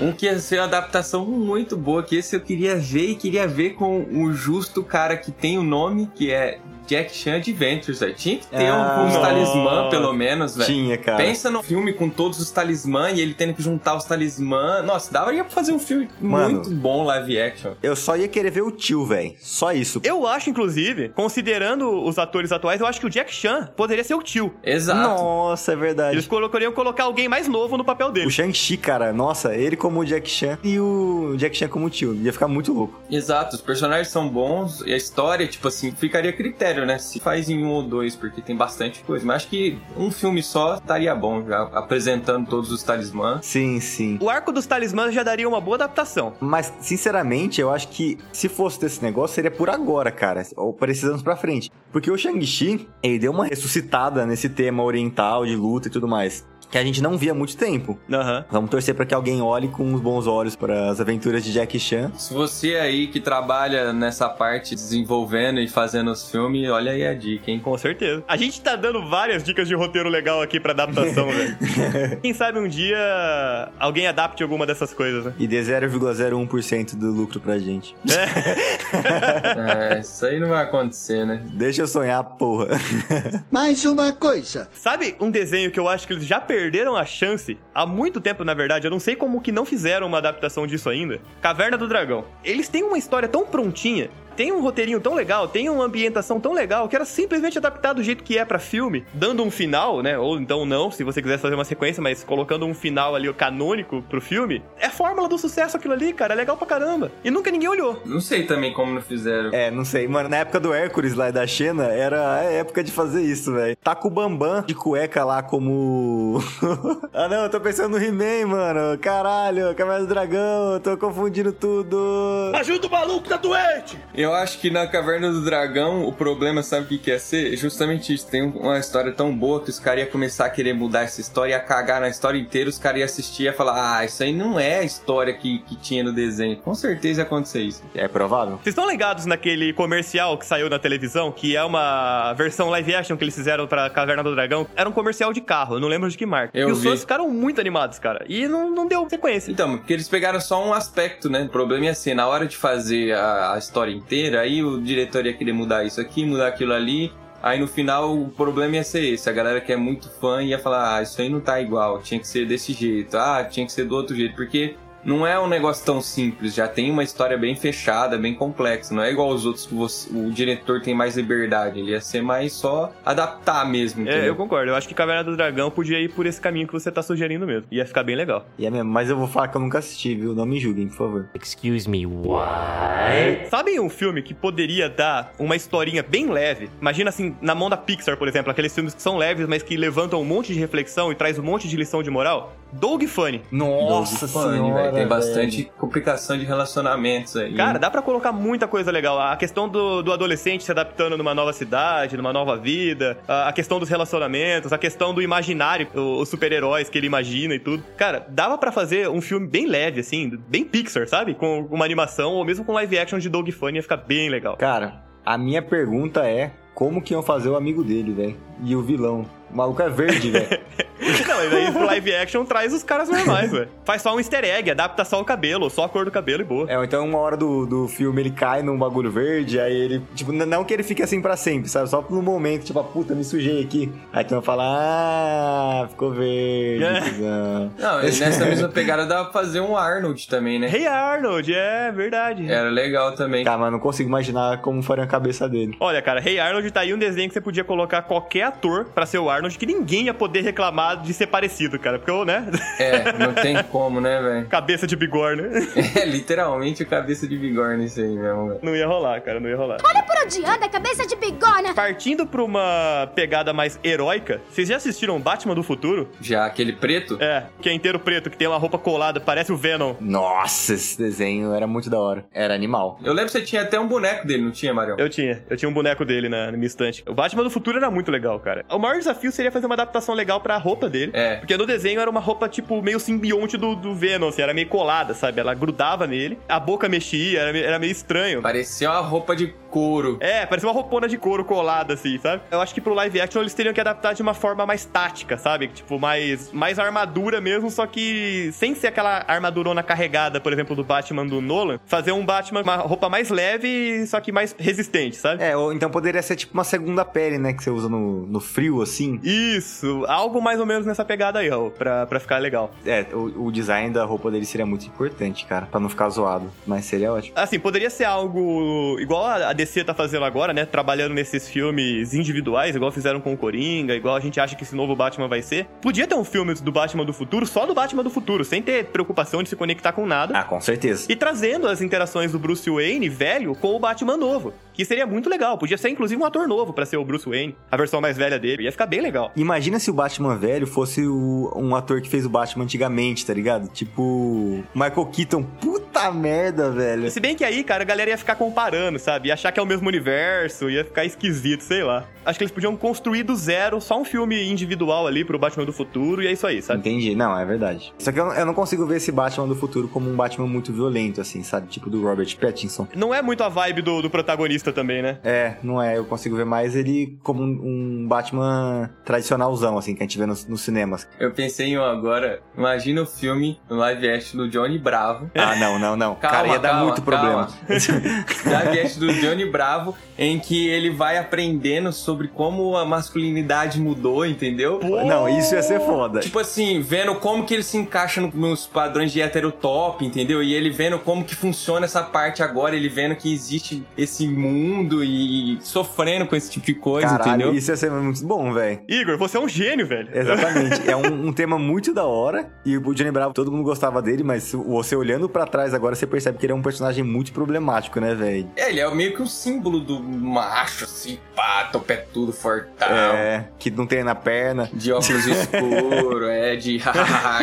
Um que ia ser uma adaptação muito boa, que esse eu queria ver e queria ver com o justo cara que tem o nome, que é Jack Chan Adventures, velho. Tinha que ter Ah, um, uns nossa. talismã, pelo menos, velho. Tinha, cara. Pensa no filme com todos os talismã e ele tendo que juntar os talismã. Nossa, daria pra fazer um filme Mano. muito bom live action. Eu só ia querer ver o tio, velho. Só isso. Eu acho, inclusive, considerando os atores atuais, eu acho que o Jack Chan poderia ser o tio. Exato. Nossa, é verdade. Eles colocariam colocar alguém mais novo no papel dele. O Shang-Chi, cara, nossa, ele como o Jack Chan e o Jack Chan como tio. Ia ficar muito louco. Exato, os personagens são bons e a história, tipo assim, ficaria a critério, né? Se faz em um ou dois, porque tem bastante coisa. Mas acho que um filme só estaria bom já, apresentando todos os talismãs. Sim, sim. O arco dos talismãs já daria uma boa adaptação. Mas, sinceramente, eu acho que se fosse desse negócio, seria por agora, cara. Ou anos pra frente. Porque o Shang-Chi, ele deu uma ressuscitada nesse tema oriental de luta e tudo mais. Que a gente não via há muito tempo. Aham. Vamos torcer pra que alguém olhe com uns bons olhos para as aventuras de Jack Chan. Se você aí que trabalha nessa parte desenvolvendo e fazendo os filmes, olha aí a dica, hein? Com certeza. A gente tá dando várias dicas de roteiro legal aqui pra adaptação, <laughs> velho. Quem sabe um dia alguém adapte alguma dessas coisas, né? E dê 0,01% do lucro pra gente. <laughs> É, isso aí não vai acontecer, né? Deixa eu sonhar, porra. Mais uma coisa. Sabe um desenho que eu acho que eles já perderam a chance há muito tempo, na verdade? Eu não sei como que não fizeram uma adaptação disso ainda. Caverna do Dragão. Eles têm uma história tão prontinha. Tem um roteirinho tão legal, tem uma ambientação tão legal, que era simplesmente adaptar do jeito que é pra filme, dando um final, né? Ou então não, se você quisesse fazer uma sequência, mas colocando um final ali canônico pro filme. É fórmula do sucesso aquilo ali, cara. É legal pra caramba. E nunca ninguém olhou. Não sei também como não fizeram. É, não sei. Mano, na época do Hércules lá e da Xena, era a época de fazer isso, velho. Tá com o Bambam de cueca lá como. <laughs> ah, não, eu tô pensando no He-Man, mano. Caralho, Caverna do Dragão, eu tô confundindo tudo. Ajuda o maluco, tá doente! Eu acho que na Caverna do Dragão, o problema, sabe o que quer ser? Justamente isso. Tem uma história tão boa que os caras iam começar a querer mudar essa história, ia cagar na história inteira, os caras iam assistir e ia falar: Ah, isso aí não é a história que, que tinha no desenho. Com certeza ia acontecer isso. É provável? Vocês estão ligados naquele comercial que saiu na televisão, que é uma versão live action que eles fizeram pra Caverna do Dragão? Era um comercial de carro, eu não lembro de que marca. Eu e os vi. fãs ficaram muito animados, cara. E não, não deu sequência. Então, porque eles pegaram só um aspecto, né? O problema é assim, na hora de fazer a, a história inteira, aí o diretor ia querer mudar isso aqui, mudar aquilo ali. Aí no final o problema ia ser esse. A galera que é muito fã ia falar, ah, isso aí não tá igual, tinha que ser desse jeito, ah, tinha que ser do outro jeito. Porque não é um negócio tão simples, já tem uma história bem fechada, bem complexa. Não é igual os outros que você- o diretor tem mais liberdade. Ele ia ser mais só adaptar mesmo. É, entendeu? eu concordo. Eu acho que Caverna do Dragão podia ir por esse caminho que você tá sugerindo mesmo. Ia ficar bem legal. E é mesmo, mas eu vou falar que eu nunca assisti, viu? Não me julguem, por favor. Excuse me, what? Sabe um filme que poderia dar uma historinha bem leve? Imagina assim, na mão da Pixar, por exemplo, aqueles filmes que são leves, mas que levantam um monte de reflexão e traz um monte de lição de moral? Dog Funny. Nossa Funny, senhora, velho, Tem velho. bastante complicação de relacionamentos aí. Cara, dá pra colocar muita coisa legal. A questão do, do adolescente se adaptando numa nova cidade, numa nova vida, a, a questão dos relacionamentos, a questão do imaginário, os super-heróis que ele imagina e tudo. Cara, dava pra fazer um filme bem leve, assim, bem Pixar, sabe? Com uma animação ou mesmo com live action de Dog Funny ia ficar bem legal. Cara, a minha pergunta é: como que iam fazer o amigo dele, velho? E o vilão? O maluco é verde, velho. <laughs> E daí pro live action traz os caras normais, velho. Faz só um easter egg, adapta só o cabelo, só a cor do cabelo e boa. É, ou então uma hora do, do filme ele cai num bagulho verde, aí ele. Tipo, não que ele fique assim pra sempre, sabe? Só no momento, tipo, ah, puta, me sujei aqui. Aí tu vai falar, ah, ficou verde. É. cuzão." Não, e nessa mesma pegada dá pra fazer um Arnold também, né? Hey Arnold, é verdade. Era legal também. Cara, mas não consigo imaginar como faria a cabeça dele. Olha, cara, Hey Arnold tá aí um desenho que você podia colocar qualquer ator pra ser o Arnold, que ninguém ia poder reclamar de ser parecido, cara. Porque, eu, né? É, não tem como, né, velho? <laughs> Cabeça de bigorna. <laughs> É literalmente o cabeça de bigorna isso aí mesmo, velho. Não ia rolar, cara, não ia rolar. Olha por onde anda a cabeça de bigorna. Partindo pra uma pegada mais heróica, vocês já assistiram Batman do Futuro? Já aquele preto, É, que é inteiro preto, que tem uma roupa colada, parece o Venom. Nossa, esse desenho era muito da hora. Era animal. eu lembro que você tinha até um boneco dele, não tinha, Marião? Eu tinha, eu tinha um boneco dele na, na minha estante. O Batman do Futuro era muito legal, cara. O maior desafio seria fazer uma adaptação legal pra roupa dele. É. Porque no desenho era uma roupa, tipo, meio simbionte do, do Venom, assim, era meio colada, sabe? Ela grudava nele, a boca mexia, era, era meio estranho. Parecia uma roupa de couro. É, parecia uma roupona de couro colada, assim, sabe? Eu acho que pro live action eles teriam que adaptar de uma forma mais tática, sabe? Tipo, mais, mais armadura mesmo, só que sem ser aquela armadurona carregada, por exemplo, do Batman do Nolan. Fazer um Batman, uma roupa mais leve, só que mais resistente, sabe? É, ou então poderia ser tipo uma segunda pele, né? Que você usa no, no frio, assim. Isso, algo mais ou menos nessa pegada aí, ó, pra, pra ficar legal. É, o, o design da roupa dele seria muito importante, cara. Pra não ficar zoado. Mas seria ótimo. Assim, poderia ser algo igual a DC tá fazendo agora, né? Trabalhando nesses filmes individuais, igual fizeram com o Coringa, igual a gente acha que esse novo Batman vai ser. Podia ter um filme do Batman do futuro, só do Batman do futuro, sem ter preocupação de se conectar com nada. Ah, com certeza. E trazendo as interações do Bruce Wayne velho com o Batman novo. Que seria muito legal. Podia ser, inclusive, um ator novo pra ser o Bruce Wayne. A versão mais velha dele. Ia ficar bem legal. Imagina se o Batman velho fosse o- um ator que fez o Batman antigamente, tá ligado? Tipo, Michael Keaton. Puta merda, velho. Se bem que aí, cara, a galera ia ficar comparando, sabe? Ia achar que é o mesmo universo, ia ficar esquisito, sei lá. Acho que eles podiam construir do zero só um filme individual ali pro Batman do futuro e é isso aí, sabe? Entendi, não, é verdade. Só que eu, eu não consigo ver esse Batman do futuro como um Batman muito violento, assim, sabe? Tipo do Robert Pattinson. Não é muito a vibe do, do protagonista também, né? É, não é. Eu consigo ver mais ele como um, um Batman tradicionalzão, assim, que a gente vê nos, nos cinemas. Eu pensei em um agora. Imagina o filme no live action do Johnny Bravo. Ah, não, não, não. Calma, Cara, ia dar calma, muito problema. <laughs> live action do Johnny Bravo, em que ele vai aprendendo sobre como a masculinidade mudou, entendeu? Não, isso ia ser foda. Tipo assim, vendo como que ele se encaixa no- nos padrões de heterotop, entendeu? E ele vendo como que funciona essa parte agora, ele vendo que existe esse mundo e sofrendo com esse tipo de coisa, Caralho, entendeu? isso ia ser muito bom, velho. Igor, você é um gênio, velho. Exatamente. é um, um tema muito da hora. E o Johnny Bravo, todo mundo gostava dele, mas você olhando pra trás agora, você percebe que ele é um personagem muito problemático, né, velho? É, ele é meio que um símbolo do macho, assim, pá, topetudo, fortão. É, que não tem na perna. De óculos escuros, é, de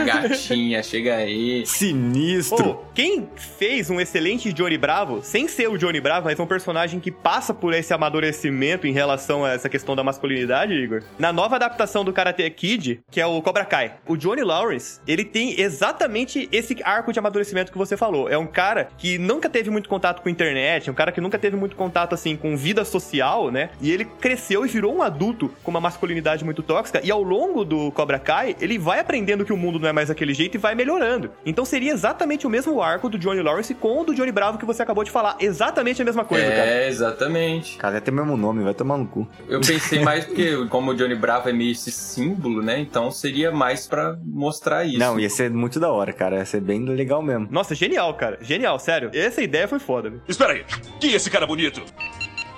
gatinha, chega aí. Sinistro. Pô, quem fez um excelente Johnny Bravo, sem ser o Johnny Bravo, mas é um personagem que passa por esse amadurecimento em relação a essa questão da masculinidade, Igor. Na nova adaptação do Karate Kid, que é o Cobra Kai, o Johnny Lawrence, ele tem exatamente esse arco de amadurecimento que você falou. É um cara que nunca teve muito contato com internet, é um cara que nunca teve muito contato, assim, com vida social, né? E ele cresceu e virou um adulto com uma masculinidade muito tóxica, e ao longo do Cobra Kai, ele vai aprendendo que o mundo não é mais daquele jeito e vai melhorando. Então seria exatamente o mesmo arco do Johnny Lawrence com o do Johnny Bravo que você acabou de falar. Exatamente a mesma coisa, cara. Exatamente. Cara, até o mesmo nome, vai tomar no cu. Eu pensei mais <laughs> porque, como o Johnny Bravo é meio esse símbolo, né? Então seria mais pra mostrar isso. Não, ia ser muito da hora, cara. Ia ser bem legal mesmo. Nossa, genial, cara. Genial, sério. Essa ideia foi foda, velho. Espera aí. Quem é esse cara bonito?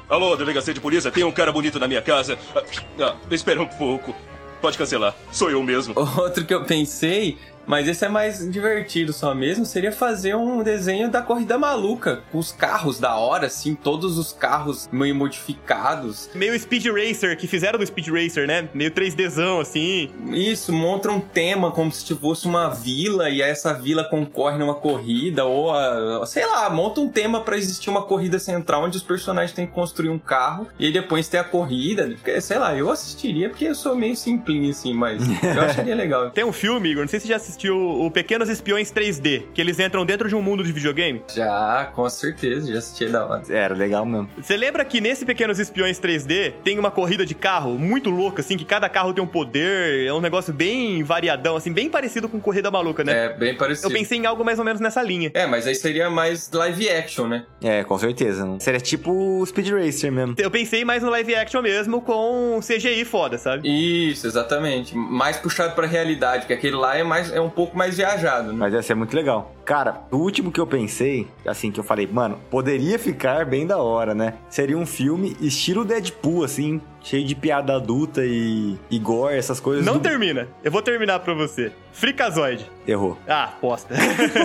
Alô, delegacia de polícia, tem um cara bonito na minha casa. Ah, ah, espera um pouco. Pode cancelar. Sou eu mesmo. <laughs> Outro que eu pensei, mas esse é mais divertido só mesmo, seria fazer um desenho da corrida maluca, com os carros da hora, assim, todos os carros meio modificados. Meio Speed Racer, que fizeram do Speed Racer, né? Meio 3Dzão, assim. Isso, monta um tema como se fosse uma vila e essa vila concorre numa corrida, ou a, sei lá, monta um tema pra existir uma corrida central onde os personagens têm que construir um carro e depois tem a corrida. Porque, Sei lá, eu assistiria porque eu sou meio simplinho assim, mas <laughs> eu acharia legal. Tem um filme, Igor, não sei se você já assistiu o Pequenos Espiões 3D, que eles entram dentro de um mundo de videogame. Já, com certeza, já assisti da hora. Era legal mesmo. Você lembra que nesse Pequenos Espiões 3D tem uma corrida de carro muito louca, assim, que cada carro tem um poder, é um negócio bem variadão, assim, bem parecido com Corrida Maluca, né? É, bem parecido. Eu pensei em algo mais ou menos nessa linha. É, mas aí seria mais live action, né? É, com certeza. Não? Seria tipo o Speed Racer mesmo. Eu pensei mais no live action mesmo, com CGI foda, sabe? Isso, exatamente. Mais puxado pra realidade, que aquele lá é, mais, é um pouco mais viajado, né? Mas ia ser muito legal. Cara, o último que eu pensei, assim, que eu falei, mano, poderia ficar bem da hora, né? Seria um filme estilo Deadpool, assim, cheio de piada adulta e, e gore, essas coisas. Não do- termina. Eu vou terminar pra você. Fricazoide. Errou. Ah, posta.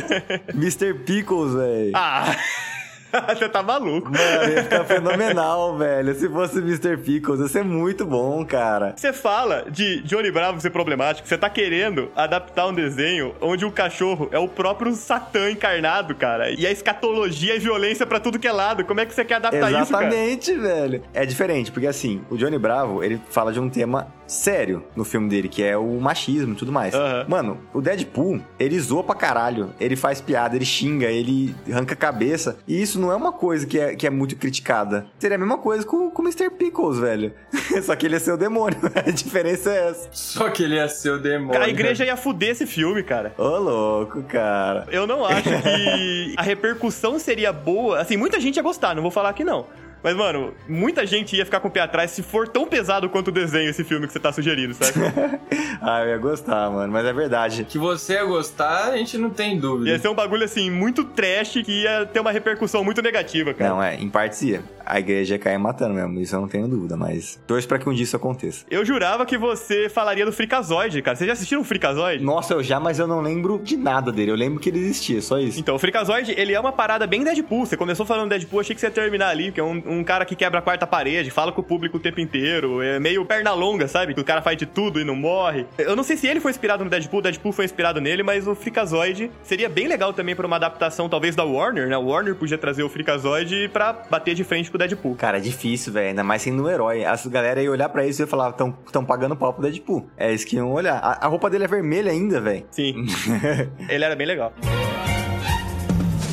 <laughs> Mr. Pickles, velho. ah, <laughs> <laughs> você tá maluco. Mano, ia ficar fenomenal, <laughs> velho. Se fosse Mr. Pickles, ia ser muito bom, cara. Você fala de Johnny Bravo ser problemático, você tá querendo adaptar um desenho onde o cachorro é o próprio Satã encarnado, cara. E a escatologia e violência pra tudo que é lado. Como é que você quer adaptar isso, cara? Exatamente, velho. É diferente, porque assim, o Johnny Bravo, ele fala de um tema sério no filme dele, que é o machismo e tudo mais. Aham. Mano, o Deadpool, ele zoa pra caralho. Ele faz piada, ele xinga, ele arranca a cabeça. E isso não é uma coisa que é, que é muito criticada. Seria a mesma coisa com, com o Mr. Pickles, velho. <laughs> Só que ele ia ser o demônio. <laughs> A diferença é essa. Só que ele ia ser o demônio. A igreja ia fuder esse filme, cara. Ô, louco, cara. Eu não acho <laughs> que a repercussão seria boa. Assim, muita gente ia gostar, não vou falar que não. Mas, mano, muita gente ia ficar com o pé atrás se for tão pesado quanto o desenho esse filme que você tá sugerindo, sabe? <laughs> ah, eu ia gostar, mano. Mas é verdade. Que você ia gostar, a gente não tem dúvida. Ia ser um bagulho, assim, muito trash que ia ter uma repercussão muito negativa, cara. Não, é, em partes ia. A igreja ia cair matando mesmo, isso eu não tenho dúvida, mas torço pra que um dia isso aconteça. Eu jurava que você falaria do Freakazoid, cara. Vocês já assistiram o Freakazoid? Nossa, eu já, mas eu não lembro de nada dele. Eu lembro que ele existia, só isso. Então, o Freakazoid, ele é uma parada bem Deadpool. Você começou falando Deadpool, achei que você ia terminar ali, que é um, um cara que quebra a quarta parede, fala com o público o tempo inteiro, é meio perna longa, sabe? Que o cara faz de tudo e não morre. Eu não sei se ele foi inspirado no Deadpool, o Deadpool foi inspirado nele, mas o Freakazoid seria bem legal também pra uma adaptação, talvez, da Warner, né? O Warner podia trazer o Freakazoid pra bater de frente com o Deadpool. Cara, é difícil, velho. Ainda mais sendo um herói. As galera ia olhar pra isso e ia falar, tão, tão pagando pau pro Deadpool. É isso que iam olhar. A, a roupa dele é vermelha ainda, velho. Sim. <laughs> ele era bem legal.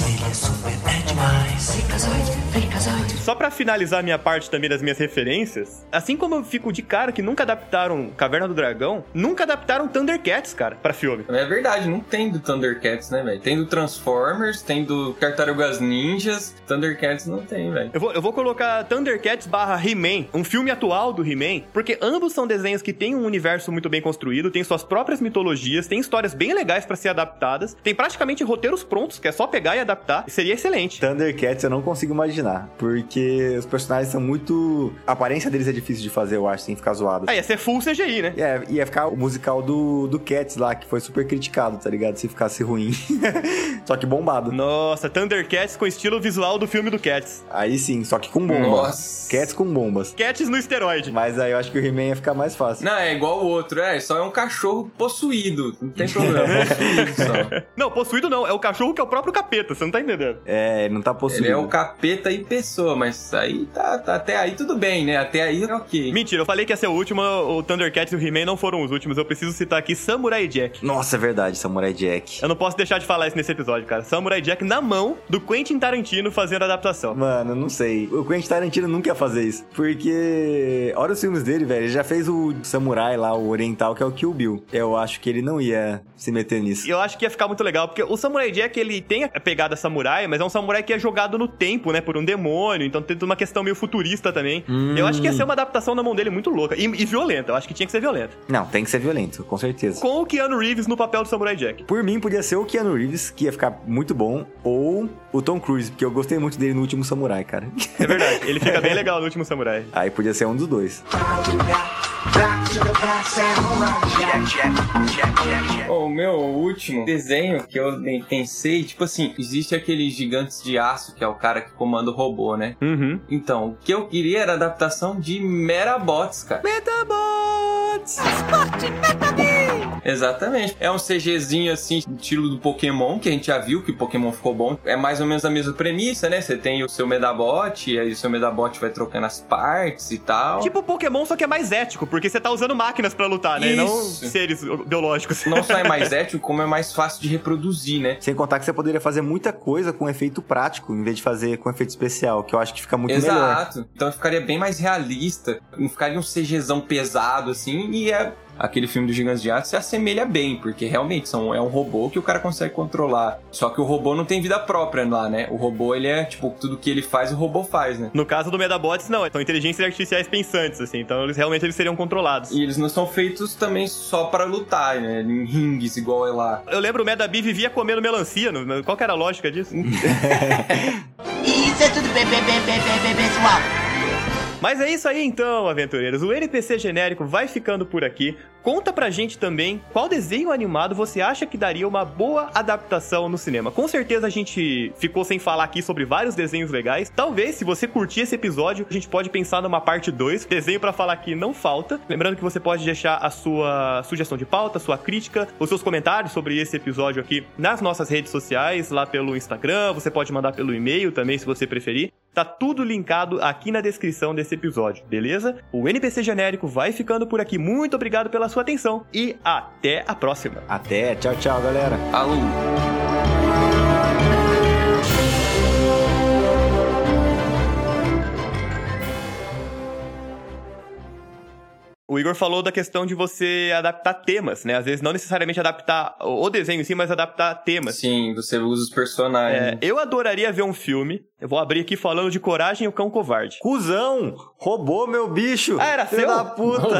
Ele é super é demais. Só pra finalizar minha parte também das minhas referências, assim como eu fico de cara que nunca adaptaram Caverna do Dragão, nunca adaptaram Thundercats, cara, pra filme. É verdade, não tem do Thundercats, né, velho? Tem do Transformers, tem do Tartarugas Ninjas, Thundercats não tem, velho. Eu vou, eu vou colocar Thundercats barra He-Man, um filme atual do He-Man, porque ambos são desenhos que têm um universo muito bem construído, têm suas próprias mitologias, têm histórias bem legais pra ser adaptadas, tem praticamente roteiros prontos, que é só pegar e adaptar, e seria excelente. Thundercats eu não consigo imaginar, porque os personagens são muito... A aparência deles é difícil de fazer, eu acho, sem ficar zoado. Ah, ia ser full CGI, né? É, ia ficar o musical do, do Cats lá, que foi super criticado, tá ligado? Se ficasse ruim. <laughs> só que bombado. Nossa, Thundercats com estilo visual do filme do Cats. Aí sim, só que com bomba. Nossa. Cats com bombas. Cats no esteroide. Mas aí eu acho que o He-Man ia ficar mais fácil. Não, é igual o outro, é, só é um cachorro possuído, não tem <laughs> problema, possuído só. Não, possuído não, é o cachorro que é o próprio capeta, você não tá entendendo. É, ele não tá possuído. Ele é o capeta em pessoa, mas aí tá, tá- até aí tudo bem, né? Até aí é ok. Mentira, eu falei que ia ser o último, o Thundercats e o He-Man não foram os últimos, eu preciso citar aqui Samurai Jack. Nossa, é verdade, Samurai Jack. Eu não posso deixar de falar isso nesse episódio, cara. Samurai Jack na mão do Quentin Tarantino fazendo a adaptação. Mano, não sei. O Quentin Tarantino nunca ia fazer isso. Porque. Olha os filmes dele, velho. Ele já fez o samurai lá, o oriental, que é o Kill Bill. Eu acho que ele não ia se meter nisso. E eu acho que ia ficar muito legal, porque o Samurai Jack, ele tem a pegada samurai, mas é um samurai que é jogado no tempo, né, por um demônio, então tem uma questão meio futurista também. Eu acho que ia ser uma adaptação na mão dele muito louca. E, e violenta, eu acho que tinha que ser violenta. Não, tem que ser violento, com certeza. Com o Keanu Reeves no papel do Samurai Jack. Por mim, podia ser o Keanu Reeves, que ia ficar muito bom, ou o Tom Cruise, porque eu gostei muito dele no último Samurai, cara. É verdade, ele fica <laughs> bem legal no último Samurai. Aí podia ser um dos dois. O meu último desenho que eu nem pensei, tipo assim, existe aqueles gigantes de aço, que é o cara que comanda o robô, né? Uhum. Então, o que eu queria era a adaptação de Metabots, cara. Metabots! Exatamente. É um CGzinho assim, estilo do Pokémon, que a gente já viu que o Pokémon ficou bom. É mais ou menos a mesma premissa, né? Você tem o seu Medabot, e aí o seu Medabot vai trocando as partes e tal. Tipo Pokémon, só que é mais ético, porque você tá usando máquinas pra lutar, né? E não seres biológicos. Não só é mais <laughs> ético, como é mais fácil de reproduzir, né? Sem contar que você poderia fazer muita coisa com efeito prático, em vez de fazer com efeito especial, que eu acho que fica muito melhor. Exato. Então ficaria bem mais realista. Não ficaria um CGzão pesado, assim, e é. Aquele filme dos Gigantes de Aço se assemelha bem, porque realmente são, é um robô que o cara consegue controlar. Só que o robô não tem vida própria lá, né? O robô, ele é, tipo, tudo que ele faz, o robô faz, né? No caso do Medabots, não, são inteligências artificiais pensantes, assim, então eles realmente eles seriam controlados. E eles não são feitos também só para lutar, né? Em ringues, igual é lá. Eu lembro o Medabi vivia comendo melancia, no- qual que era a lógica disso? <laughs> <laughs> Isso é tudo bem, bem, bem, bem, bem, bem, pessoal. Mas é isso aí então, aventureiros. O NPC genérico vai ficando por aqui. Conta pra gente também qual desenho animado você acha que daria uma boa adaptação no cinema. Com certeza a gente ficou sem falar aqui sobre vários desenhos legais. Talvez, se você curtir esse episódio, a gente pode pensar numa parte 2. Desenho pra falar aqui não falta. Lembrando que você pode deixar a sua sugestão de pauta, sua crítica, os seus comentários sobre esse episódio aqui nas nossas redes sociais, lá pelo Instagram. Você pode mandar pelo e-mail também, se você preferir. Tá tudo linkado aqui na descrição desse episódio, beleza? O NPC genérico vai ficando por aqui. Muito obrigado pela sua atenção e até a próxima. Até, tchau, tchau, galera. Alô! O Igor falou da questão de você adaptar temas, né? Às vezes não necessariamente adaptar o desenho em si, mas adaptar temas. Sim, você usa os personagens. É, eu adoraria ver um filme. Eu vou abrir aqui falando de Coragem e o Cão Covarde. Cusão! Roubou meu bicho! Ah, era seu? da puta! <laughs>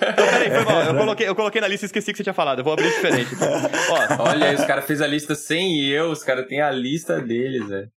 Então, peraí, foi mal. Eu coloquei, eu coloquei na lista e esqueci que você tinha falado. Eu vou abrir diferente. <laughs> Ó, Olha aí, os caras fez a lista sem eu, os caras têm a lista deles, velho.